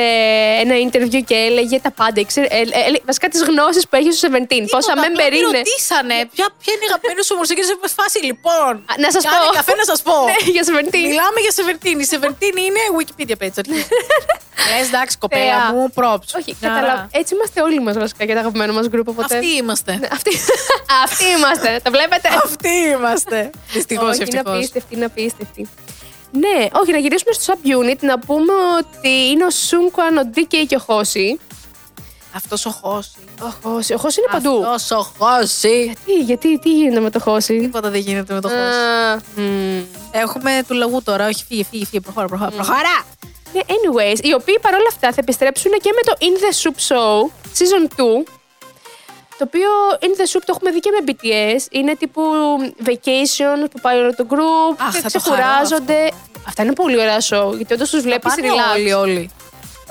ένα interview και έλεγε τα πάντα. Ήξερε, ε, ε, ε, βασικά τις γνώσεις που έχει στο 17. Πόσα Τίποτα, member απλά τη είναι. ρωτήσανε ποια, ποια είναι η αγαπημένη σου μουσική σε φάση λοιπόν. Α, να σας Κάνε πω. καφέ να σας πω. [LAUGHS] Ναι, για 17. Μιλάμε για 17. Η 17 είναι Wikipedia page. [LAUGHS] Λες εντάξει, κοπέλα Θεά. μου, props. Όχι, Μια χαρά. καταλαβαίνω. Έτσι είμαστε όλοι μας βασικά για το αγαπημένο μας γκρουπ. Οπότε... Αυτοί είμαστε. Ναι, Αυτοί, [LAUGHS] αυτοί είμαστε. Τα βλέπετε; Αυτοί είμαστε. Δυστυχώς Όχι, είναι ευτυχώς. απίστευτη, είναι απίστευτη. Ναι, όχι, να γυρίσουμε στο subunit να πούμε ότι είναι ο Σούνκουαν, ο DK και ο Χώση. Αυτός ο Χώση. Ο Χώση, ο Χώση είναι παντού. Αυτός ο Χώση. Τι, γιατί, τι γίνεται με το Χώση; Τίποτα δεν γίνεται με το Χώση. Α, μμ. Έχουμε του λαγού τώρα. Όχι, φύγε, φύγε, φύγε. Προχώρα, προχώρα. Προχώρα! Ναι, anyways, οι οποίοι παρόλα αυτά θα επιστρέψουν και με το In The Soup Show Season 2. Το οποίο In The Soup το έχουμε δει και με BTS. Είναι τύπου vacation που πάει όλο το group Αχ, και θα το ξεκουράζονται. Αυτά είναι πολύ ωραία show, γιατί όντως τους βλέπεις Πάνε relax. όλοι, όλοι.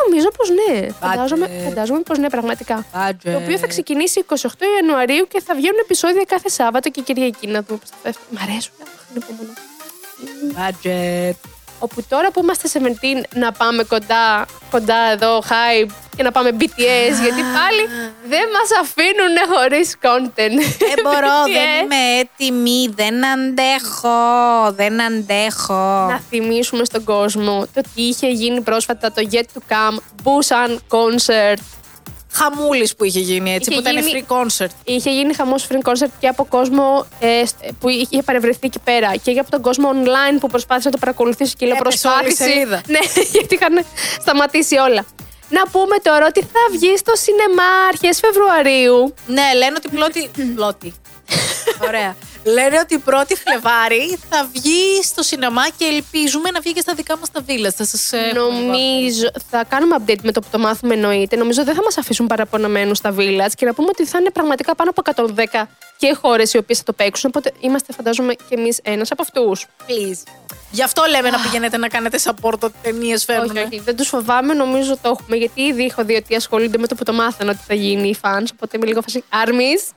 Νομίζω πως ναι. Φαντάζομαι, φαντάζομαι πως ναι, πραγματικά. Budget. Το οποίο θα ξεκινήσει 28 Ιανουαρίου και θα βγαίνουν επεισόδια κάθε Σάββατο και Κυριακή. Να δούμε πώς θα φεύγουν. Μ' αρέσουν. αχ, είναι υπομονώ. Budget. Όπου τώρα που είμαστε σε 17 να πάμε κοντά, κοντά εδώ, hype και να πάμε BTS, γιατί πάλι δεν μας αφήνουν χωρίς content. [LAUGHS] Δεν μπορώ, BTS. δεν είμαι έτοιμη, δεν αντέχω, δεν αντέχω. Να θυμίσουμε στον κόσμο το ότι είχε γίνει πρόσφατα το Yet to Come Busan Concert. Χαμούλης που είχε γίνει έτσι, Είχε που ήταν γίνει- free concert. Είχε γίνει χαμός free concert και από κόσμο ε, σ- που είχε παρευρεθεί εκεί πέρα και από τον κόσμο online που προσπάθησε να το παρακολουθήσει και λέω Έπεσε όλη η προσπάθησε. σελίδα. Ναι, [LAUGHS] γιατί είχαν σταματήσει όλα. Να πούμε τώρα ότι θα βγει στο σινεμά αρχές Φεβρουαρίου. Ναι, λένε ότι πλώτη. πλώτη. [LAUGHS] Ωραία. Λένε ότι 1η Φλεβάρη θα βγει στο σινεμά και ελπίζουμε να βγει και στα δικά μας τα βίλα. Θα σας ε, Νομίζω θα κάνουμε update με το που το μάθουμε εννοείται. Νομίζω δεν θα μας αφήσουν παραπονεμένους στα village και να πούμε ότι θα είναι πραγματικά πάνω από 110 και χώρες οι οποίες θα το παίξουν. Οπότε είμαστε, φαντάζομαι, και εμείς ένας από αυτούς. Please. Γι' αυτό λέμε να πηγαίνετε να κάνετε support ότι ταινίες φέρνουν. Όχι, όχι, δεν τους φοβάμαι, νομίζω το έχουμε. Γιατί ήδη έχω δει ότι ασχολούνται με το που το μάθανε ότι θα γίνει οι fans. Οπότε είμαι λίγο φασί. Armies.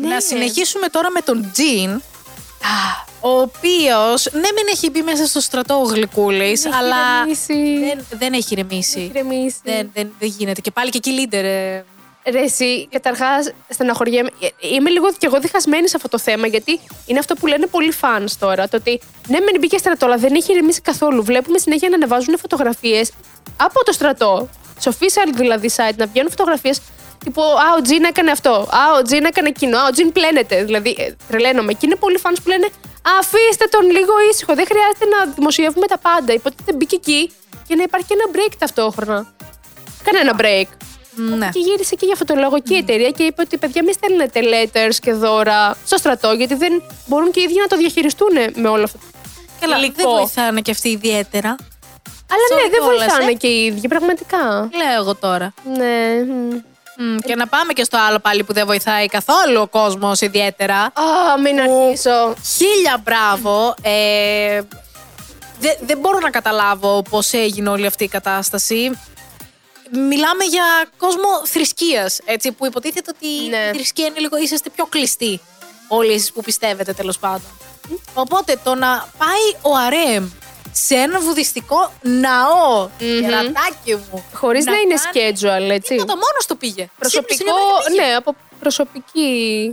Ναι. Να συνεχίσουμε τώρα με τον Τζιν. Ο οποίος, ναι, μεν έχει μπει μέσα στο στρατό ο Γλυκούλης, έχει αλλά ηρεμήσει. δεν, δεν έχει ηρεμήσει. Έχει ηρεμήσει. Δεν, δεν, δεν γίνεται. Και πάλι και εκεί leader. ε. Ρε, εσύ, καταρχάς, στεναχωριέμαι. Ε, Είμαι λίγο κι εγώ διχασμένη σε αυτό το θέμα, γιατί είναι αυτό που λένε πολλοί fans τώρα. Το ότι ναι, μεν μπήκε στρατό, αλλά δεν έχει ηρεμήσει καθόλου. Βλέπουμε συνέχεια να ανεβάζουν φωτογραφίες από το στρατό, σε official δηλαδή site, να βγαίνουν φωτογραφίες τύπου Α, ο Τζιν έκανε αυτό. Α, ο Τζιν έκανε εκείνο. Α, ο Τζιν πλένεται. Δηλαδή, ε, τρελαίνομαι. Και είναι πολλοί fans που λένε Αφήστε τον λίγο ήσυχο. Δεν χρειάζεται να δημοσιεύουμε τα πάντα. Υποτίθεται μπήκε εκεί για να υπάρχει και ένα break ταυτόχρονα. Κανένα break. Ναι. Και γύρισε και για αυτό το λόγο και η εταιρεία και είπε ότι παιδιά, μην στέλνετε letters και δώρα στο στρατό, γιατί δεν μπορούν και οι ίδιοι να το διαχειριστούν με όλο αυτό. Καλά, υλικό. δεν βοηθάνε και αυτοί ιδιαίτερα. Αλλά Sorry ναι, δεν κιόλας, βοηθάνε ε. και οι ίδιοι, πραγματικά. Λέω εγώ τώρα. Ναι. Μ. Μμ, και να πάμε και στο άλλο πάλι που δεν βοηθάει καθόλου ο κόσμος ιδιαίτερα. Α, μην αρχίσω. Χίλια μπράβο. Ε, δεν- δεν μπορώ να καταλάβω πώς έγινε όλη αυτή η κατάσταση. Μιλάμε για κόσμο θρησκείας, έτσι, που υποτίθεται ότι Ναι. η θρησκεία είναι λίγο, είσαστε πιο κλειστοί. Όλοι εσείς που πιστεύετε τέλος πάντων. Οπότε το να πάει ο Αρέμ σε ένα βουδιστικό ναό, κερατάκι μου. Χωρίς να, είναι κάνει- schedule, έτσι. Τίποτα, μόνος του πήγε. Προσωπικό, Σύμπτωση είναι να πήγε. ναι, από προσωπική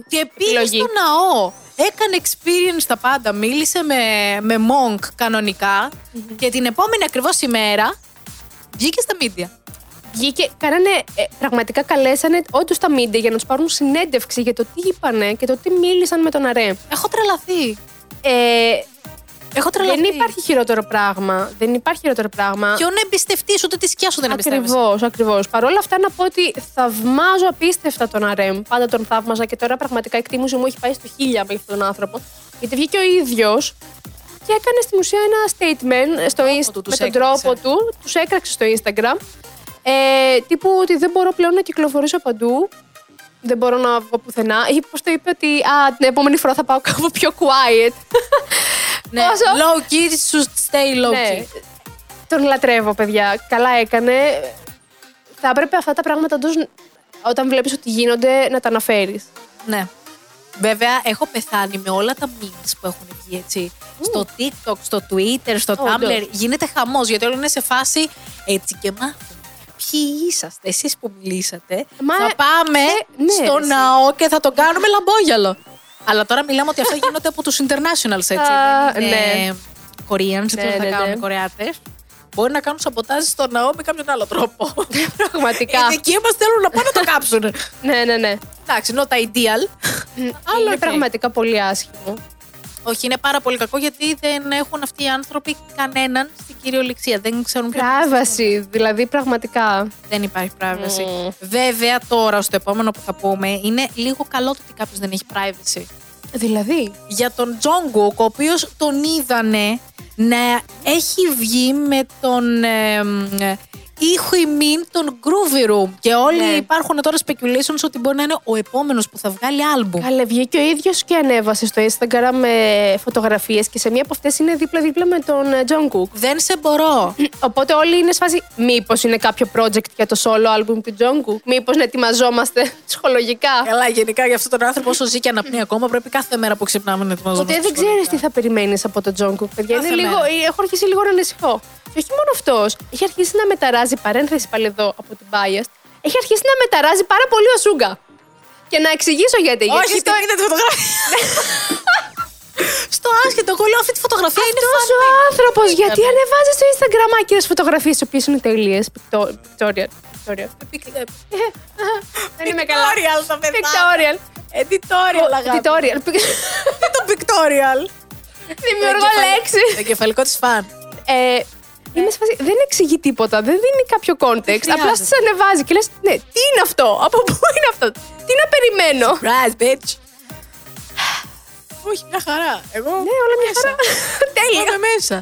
Και πήγε επιλογή. στο ναό. Έκανε experience τα πάντα. Μίλησε με, με monk κανονικα Και την επόμενη ακριβώς ημέρα βγήκε στα media. Βγήκε, κάνανε, ε, πραγματικά καλέσανε όντως τα μίντια για να τους πάρουν συνέντευξη για το τι είπανε και το τι μίλησαν με τον Αρέ. Έχω τρελαθεί. Ε, Έχω τρελαθεί. δεν υπάρχει χειρότερο πράγμα. Δεν υπάρχει χειρότερο πράγμα. Ποιον εμπιστευτείς, ούτε τη σκιά σου δεν εμπιστεύεσαι. Ακριβώς, ακριβώς. Παρ' όλα αυτά να πω ότι θαυμάζω απίστευτα τον Αρέμ. Πάντα τον θαύμαζα και τώρα πραγματικά η εκτίμηση μου έχει πάει στο χίλια με αυτόν τον άνθρωπο. Γιατί βγήκε ο ίδιος και έκανε στην ουσία ένα statement στο Τρόπο Insta- του, τους με τον έκραξε. τρόπο του. Τους έκραξε στο Instagram. Ε, τύπου ότι δεν μπορώ πλέον να κυκλοφορήσω παντού. Δεν μπορώ να βγω πουθενά. Ή πώς το είπε ότι Α, την επόμενη φορά θα πάω κάπου πιο quiet. Ναι, Πόσο- low key should stay low Ναι. key. Τον λατρεύω, παιδιά. Καλά έκανε. Θα έπρεπε αυτά τα πράγματα όντως, όταν βλέπεις ότι γίνονται να τα αναφέρεις. Ναι. Βέβαια, έχω πεθάνει με όλα τα memes που έχουν βγει έτσι. Στο TikTok, στο Twitter, στο Όντως. Tumblr. Γίνεται χαμός γιατί όλοι είναι σε φάση έτσι και μάθουμε. Ποιοι είσαστε, εσείς που μιλήσατε. Μα, θα πάμε ε, ναι, στο ρε, ναό και θα το κάνουμε λαμπόγιαλο. Αλλά τώρα μιλάμε ότι αυτά [LAUGHS] γίνονται από τους internationals, έτσι. Α, δεν είναι ναι. Koreans, Ναι, δεν θα ναι, κάνουν ναι. οι Κορεάτες. Μπορεί να κάνουν σαμποτάζ στο ναό με κάποιον άλλο τρόπο. [LAUGHS] Πραγματικά. Οι δικοί μας θέλουν να πάνε να το κάψουν. ναι, ναι, ναι. Εντάξει, not ideal. Αλλά είναι οκ. πραγματικά πολύ άσχημο. Όχι, είναι πάρα πολύ κακό γιατί δεν έχουν αυτοί οι άνθρωποι κανέναν στην κυριολεξία. Δεν ξέρουν ποιο privacy, δηλαδή πραγματικά. Δεν υπάρχει privacy. Mm. Βέβαια, τώρα στο επόμενο που θα πούμε είναι λίγο καλό το ότι κάποιος δεν έχει privacy. Δηλαδή; Για τον Jungkook, ο οποίος τον είδανε να έχει βγει με τον ε, ε, ήχο ημίν τον Groovy Room. Και όλοι Ναι. υπάρχουν τώρα speculations ότι μπορεί να είναι ο επόμενος που θα βγάλει άλμπουμ. Καλέ, βγήκε ο ίδιος και ανέβασε στο Instagram με φωτογραφίες και σε μία από αυτές είναι δίπλα-δίπλα με τον ε, Jungkook. Δεν σε μπορώ. Οπότε όλοι είναι σφάση. Μήπως είναι κάποιο project για το solo album του Jungkook. Μήπως να ετοιμαζόμαστε [LAUGHS] ψυχολογικά; Καλά, γενικά για αυτόν τον άνθρωπο, όσο ζει και αναπνέει ακόμα, πρέπει κάθε μέρα που ξυπνάμε να ετοιμαζόμαστε. Ποτέ δεν ξέρεις τι θα περιμένεις από τον Jungkook, παιδιά. Κάθε Είναι λίγο, μέρα. έχω αρχίσει λίγο να ανησυχώ. Και όχι μόνο αυτός. Έχει αρχίσει να μεταράζει, παρένθεση πάλι εδώ από την bias, έχει αρχίσει να μεταράζει πάρα πολύ ο Σούγκα. Και να εξηγήσω γιατί. Όχι, γιατί την είδα τη φωτογραφία. [LAUGHS] Στο άσχετο, εγώ λέω αυτή τη φωτογραφία είναι Αυτός ο φαν. άνθρωπος, γιατί ανεβάζει στο Instagram άκυρες φωτογραφίες, οι οποίες είναι τελείες. Victoria. Victoria. [LAUGHS] Δεν είμαι καλά. Pictorial θα πεθάνω. Victorial. Editorial, αγάπη. Editorial. Τι το pictorial; Δημιουργώ λέξεις. Εγκεφαλικό της φαν. Ε, Είμαι σε φάση, δεν εξηγεί τίποτα, δεν δίνει κάποιο context. Απλά χρειάζεται. σας ανεβάζει και λες: Ναι, τι είναι αυτό, από πού είναι αυτό, τι να περιμένω; Surprise, bitch. [SIGHS] Όχι, μια χαρά. Εγώ Ναι, όλα μια χαρά. Εγώ [LAUGHS] Τέλεια. είμαι μέσα.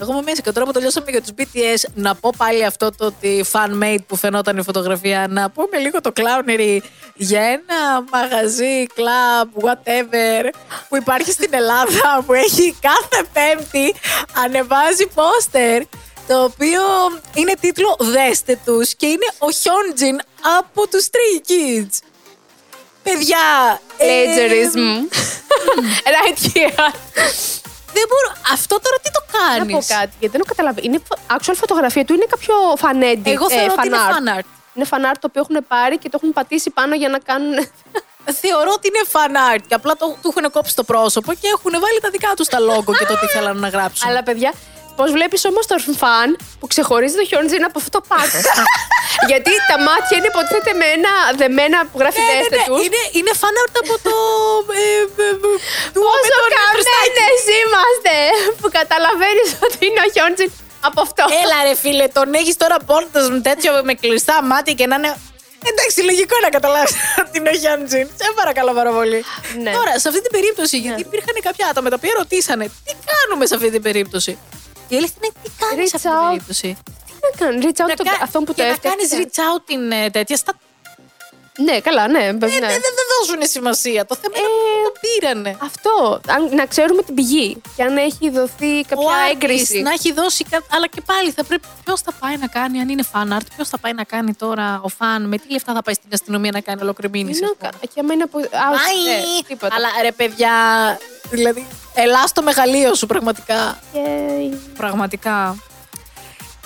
Εγώ είμαι μέσα και τώρα που τελειώσαμε για τους BTS να πω πάλι αυτό το ότι fan-made που φαινόταν η φωτογραφία να πούμε λίγο το clownery για ένα μαγαζί, club, whatever που υπάρχει στην Ελλάδα [LAUGHS] που έχει κάθε πέμπτη ανεβάζει πόστερ το οποίο είναι τίτλο «Δέστε τους» και είναι ο Χιόντζιν από τους Stray Kids. Παιδιά, ε, Plagiarism. [LAUGHS] Right here. Δεν μπορώ. Αυτό τώρα τι το Να κάνεις; πω κάτι, γιατί δεν το καταλαβαίνω. Είναι φο- actual φωτογραφία του, είναι κάποιο fan edit. Εγώ ε, θεωρώ ότι είναι art. fan art. Είναι fan art το οποίο έχουν πάρει και το έχουν πατήσει πάνω για να κάνουν. [LAUGHS] Θεωρώ ότι είναι fan art και απλά το, του έχουν κόψει το πρόσωπο και έχουν βάλει τα δικά τους τα logo και το τι θέλανε να γράψουν. Αλλά παιδιά, πώς βλέπεις όμως τον φαν που ξεχωρίζει το Χιόντζιν από αυτό το πατ. [LAUGHS] γιατί τα μάτια είναι υποτίθεται με ένα δεμένα που γράφει ναι, ναι, δέστε ναι, τους. είναι, είναι fan art από το. Ε, ε, ε, του με Πόσο τον Χριστάκη. καμένες είμαστε που καταλαβαίνεις ότι είναι ο Χιόντζιν από αυτό. Έλα ρε φίλε, τον έχεις τώρα πόρτα με τέτοιο με κλειστά μάτια και να είναι. Εντάξει, λογικό είναι να καταλάβεις [LAUGHS] ότι είναι ο Χιάντζιν. Σε παρακαλώ πάρα πολύ. Ναι. Τώρα, σε αυτή την περίπτωση, γιατί υπήρχαν κάποια άτομα τα οποία ρωτήσανε τι κάνουμε σε αυτή την περίπτωση; Η αλήθεια είναι τι κάνεις σε Reach αυτή την out. περίπτωση; Τι να κάνει, reach out Να τον- κα- αυτόν που το και να έφτιαξε. κάνεις reach out την ε, τέτοια. Στα... Ναι, καλά, ναι. Ε, ναι. δεν δεν θα δώσουν σημασία. Το θέμα είναι Ε, που το πήρανε. Αυτό, αν, να ξέρουμε την πηγή και αν έχει δοθεί κάποια Ο artist έγκριση. να έχει δώσει κάτι. Αλλά και πάλι θα πρέπει. Ποιος θα πάει να κάνει, αν είναι fan art, ποιος θα πάει να κάνει τώρα ο fan, με τι λεφτά θα πάει στην αστυνομία να κάνει ολόκληρη Τι μήνυση. να ας πούμε. κα- Και άμα είναι από. Α, όχι, ναι, Άι! τίποτα. Αλλά ρε παιδιά, δηλαδή, ελά στο μεγαλείο σου πραγματικά. Yay. Πραγματικά.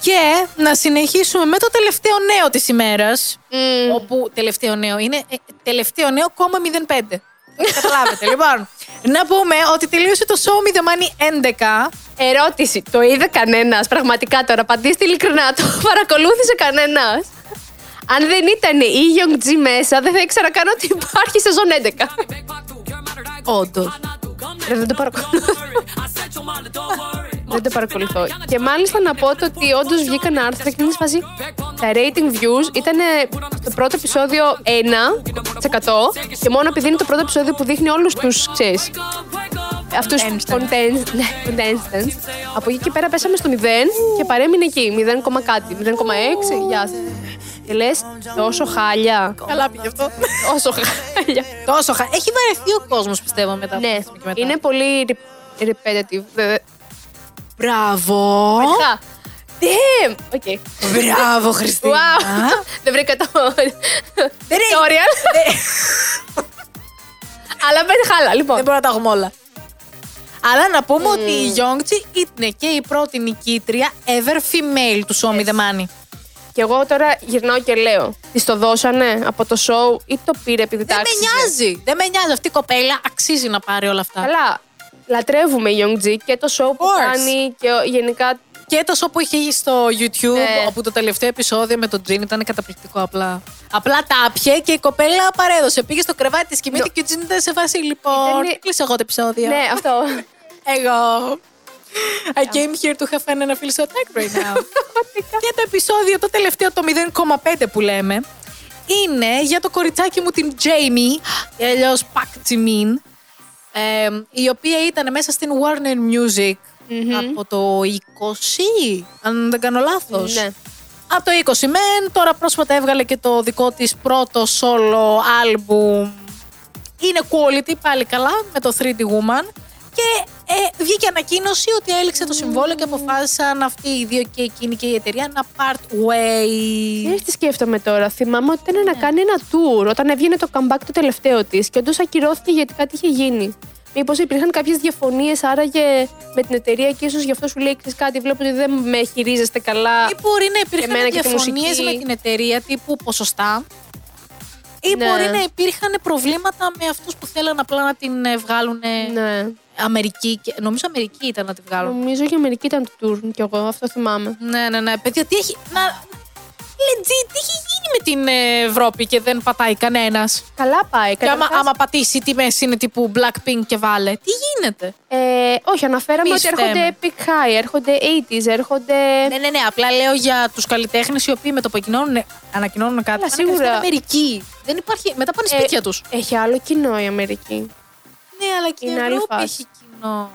Και να συνεχίσουμε με το τελευταίο νέο της ημέρας. Όπου τελευταίο νέο είναι ε, τελευταίο νέο, κόμμα 05. Καταλάβετε. [LAUGHS] λοιπόν, να πούμε ότι τελείωσε το show Me The Money 11. Ερώτηση. Το είδε κανένας; Πραγματικά τώρα, απαντήστε ειλικρινά. Το παρακολούθησε κανένας; Αν δεν ήταν η Young G μέσα, δεν θα ήξερα καν ότι υπάρχει σεζόν 11. Όντως. Ρε, δεν το παρακολουθώ. [LAUGHS] δεν το παρακολουθώ. Και μάλιστα να πω το ότι όντως βγήκαν άρθρα και είναι φάση. Τα rating views ήταν στο πρώτο επεισόδιο 1% και μόνο επειδή είναι το πρώτο επεισόδιο που δείχνει όλους τους, ξέρεις. Αυτούς τους contestants. Από εκεί και πέρα πέσαμε στο 0 και παρέμεινε εκεί. 0, κάτι. 0,6. Γεια σας. Και λες, τόσο χάλια. Καλά πήγε αυτό. Τόσο χάλια. Τόσο χα... Έχει βαρεθεί ο κόσμος, πιστεύω, μετά. ναι, από και μετά. είναι πολύ re- repetitive. Βέβαια. Μπράβο. Πραγματικά. Damn! Οκ. Μπράβο, Χριστίνα. Wow. Δεν βρήκα το. Δεν έχει- tutorial. Αλλά πέντε χάλα, λοιπόν. Δεν μπορούμε να τα έχουμε όλα. Αλλά να πούμε ότι η Yongji ήταν και η πρώτη νικήτρια ever female του Show Me The Money. Και εγώ τώρα γυρνάω και λέω. Της το δώσανε από το show ή το πήρε επειδή τα Δεν με άξιζε; νοιάζει. Δεν με νοιάζει. Αυτή η κοπέλα αξίζει να πάρει όλα αυτά. Καλά. Λατρεύουμε η Young G και το show που course. κάνει και ο- γενικά. Και το show που είχε στο YouTube, Ναι. όπου το τελευταίο επεισόδιο με τον Τζιν ήταν καταπληκτικό απλά. Απλά τα άπιε και η κοπέλα παρέδωσε. Πήγε στο κρεβάτι της κοιμήθηκε και ο Τζιν ήταν σε φάση λοιπόν. Ήτανε- Κλείσε εγώ το επεισόδιο. Ναι, αυτό. [LAUGHS] Εγώ. I came here to have fun and I feel so attacked right now. [LAUGHS] και το επεισόδιο, το τελευταίο, το 0,5 που λέμε, είναι για το κοριτσάκι μου την Jamie, αλλιώ Pak Jimin, ε, η οποία ήταν μέσα στην Warner Music από το 20, αν δεν κάνω λάθος. Ναι. Από το 20 μεν, τώρα πρόσφατα έβγαλε και το δικό της πρώτο solo album. Είναι quality πάλι καλά με το 3D Woman. Και ε, βγήκε ανακοίνωση ότι έληξε το συμβόλαιο και αποφάσισαν αυτοί οι δύο και εκείνη και η εταιρεία να part ways. Ξέρεις τι σκέφτομαι τώρα. Θυμάμαι ότι ήταν Ναι. να κάνει ένα tour όταν έβγαινε το comeback το τελευταίο της και όντως ακυρώθηκε γιατί κάτι είχε γίνει. Μήπως υπήρχαν κάποιες διαφωνίες άραγε με την εταιρεία και ίσως γι' αυτό σου λέει «Ξέρεις κάτι. Βλέπω ότι δεν με χειρίζεστε καλά. Ή μπορεί να εμένα υπήρχαν και τη διαφωνίες μουσική. με την εταιρεία τύπου ποσοστά. Ή Ναι. μπορεί να υπήρχαν προβλήματα με αυτούς που θέλαν απλά να την ε, βγάλουν Ναι. Αμερική. και- Νομίζω Αμερική ήταν να την βγάλουν. Νομίζω και Αμερική ήταν το tour κι εγώ, αυτό θυμάμαι. Ναι, ναι, ναι. Παιδιά, τι έχει. Να... Legit, τι έχει γίνει με την ε, Ευρώπη και δεν πατάει κανένας. Καλά πάει. Και άμα, Καταρχάς, άμα πατήσει τιμέ είναι τύπου Blackpink και βάλε. Τι γίνεται; ε, όχι, αναφέραμε Μη ότι έρχονται στέμε. epic high, έρχονται 80s, έρχονται. Ναι, ναι, ναι. Απλά λέω για τους καλλιτέχνες οι οποίοι με το που ανακοινώνουν, ανακοινώνουν κάτι. Καλά, πάνε σίγουρα. κατευθείαν Αμερική. Δεν υπάρχει. Μετά πάνε Ε, σπίτια τους. Έχει άλλο κοινό η Αμερική. Ναι, αλλά και η είναι άλλη Ευρώπη φάση. έχει κοινό.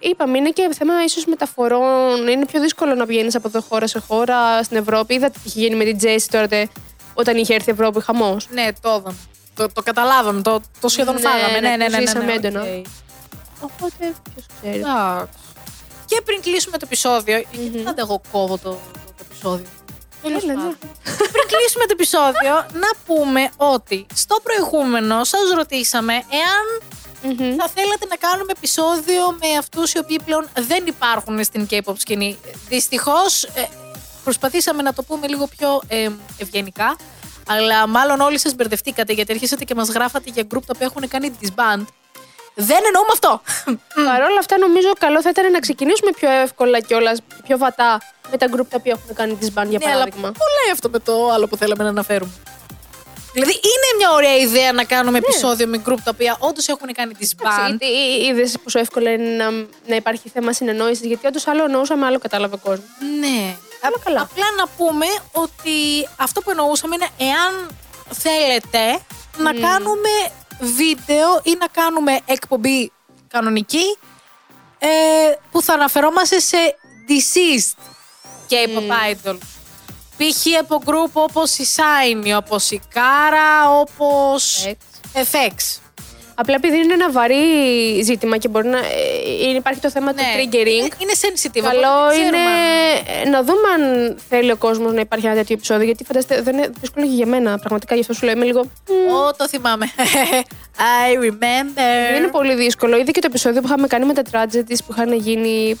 Είπαμε, είναι και θέμα ίσως μεταφορών. Είναι πιο δύσκολο να βγαίνεις από εδώ χώρα σε χώρα στην Ευρώπη. Είδατε τι είχε γίνει με την Τζέσι τώρα τε- όταν είχε έρθει η Ευρώπη χαμός. Ναι, το είδαμε. Το, το καταλάβαμε. Το, το σχεδόν Ναι, φάγαμε. ναι, Ναι, ναι, το ναι. ναι, ζήσαμε ναι, έντονα. οκ. Οπότε, ποιος ξέρει. Εντάξει. Και πριν κλείσουμε το επεισόδιο. Γιατί πάντα εγώ κόβω το, το, το επεισόδιο; Τέλος Έλα, ναι. πάντων. Πριν κλείσουμε το επεισόδιο, να πούμε ότι στο προηγούμενο σας ρωτήσαμε εάν Μμμ. θα θέλατε να κάνουμε επεισόδιο με αυτούς οι οποίοι πλέον δεν υπάρχουν στην K-pop σκηνή. Δυστυχώς ε, προσπαθήσαμε να το πούμε λίγο πιο ε, ευγενικά, αλλά μάλλον όλοι σας μπερδευτήκατε γιατί αρχίσατε και μας γράφατε για group τα οποία έχουν κάνει disband. Δεν εννοούμε αυτό. Παρ' όλα αυτά, νομίζω καλό θα ήταν να ξεκινήσουμε πιο εύκολα κιόλας, πιο βατά με τα group τα οποία έχουν κάνει τη μπαν, για Ναι, αλλά παράδειγμα. πολλά αυτό με το άλλο που θέλαμε να αναφέρουμε; Δηλαδή, είναι μια ωραία ιδέα να κάνουμε επεισόδιο με group τα οποία όντως έχουν κάνει τη Εντάξει, band. Γιατί είδες πόσο εύκολο είναι να, να υπάρχει θέμα συνεννόησης, γιατί όντως άλλο εννοούσαμε, άλλο κατάλαβε ο κόσμος. Ναι. Αλλά καλά. Απλά να πούμε ότι αυτό που εννοούσαμε είναι εάν θέλετε να κάνουμε βίντεο ή να κάνουμε εκπομπή κανονική ε, που θα αναφερόμαστε σε deceased K-pop idol. Π.χ. από group όπως η Shiny, όπως η Kara, όπως FX. Απλά επειδή είναι ένα βαρύ ζήτημα και μπορεί να. ε, υπάρχει το θέμα του triggering. Ε, Είναι sensitive. Καλό οπότε δεν είναι ξέρουμε αν- να δούμε αν θέλει ο κόσμος να υπάρχει ένα τέτοιο επεισόδιο. Γιατί φανταστείτε, δεν είναι δύσκολο και για μένα. Πραγματικά γι' αυτό σου λέω. Είμαι λίγο. «Μμ, Ω, το θυμάμαι. [LAUGHS] I remember. Δεν είναι πολύ δύσκολο. Ήδη και το επεισόδιο που είχαμε κάνει με τα tragedies που είχαν γίνει.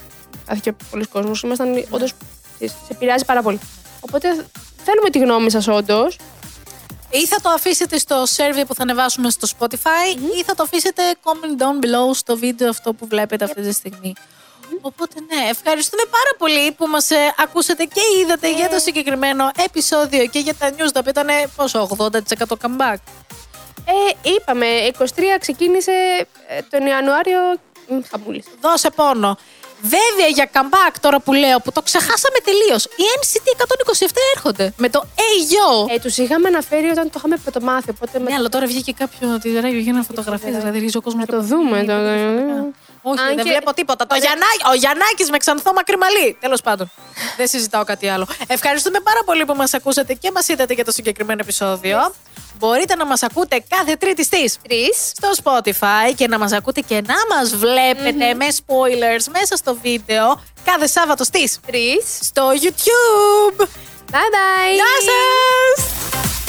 Άθηκε πολλοί κόσμος. Ήμασταν όντως τη. Σε επηρεάζει πάρα πολύ. Οπότε θέλουμε τη γνώμη σας, όντως. Ή θα το αφήσετε στο survey που θα ανεβάσουμε στο Spotify ή θα το αφήσετε comment down below στο βίντεο αυτό που βλέπετε αυτή τη στιγμή. Οπότε ναι, ευχαριστούμε πάρα πολύ που μας ε, ακούσατε και είδατε για το συγκεκριμένο επεισόδιο και για τα news τα οποία ήταν πόσο, 80% comeback. Ε, είπαμε, 23 ξεκίνησε ε, τον Ιανουάριο. Μ, Χαμούλης. Δώσε πόνο. Βέβαια για comeback τώρα που λέω που το ξεχάσαμε τελείως. Οι NCT 127 έρχονται με το Hey Yo. Ε, τους είχαμε αναφέρει όταν το είχαμε πρωτομάθει. Οπότε με... Ναι, αλλά τώρα βγήκε κάποιο τη ράγιο γίνανε φωτογραφίε. Δηλαδή ρίζει ο κόσμος. Να το δούμε. Το... Όχι, Αν δεν και- βλέπω τίποτα. Το Γιαννάκη, ο Γιαννάκης με ξανθό μακρυμαλί. Τέλος πάντων. δεν συζητάω κάτι άλλο. Ευχαριστούμε πάρα πολύ που μας ακούσατε και μας είδατε για το συγκεκριμένο επεισόδιο. Μπορείτε να μας ακούτε κάθε Τρίτη στι Τρεις. στο Spotify και να μας ακούτε και να μας βλεπετε με spoilers μέσα στο βίντεο κάθε Σάββατο στις Τρεις. στο YouTube. Bye bye. Γεια σας!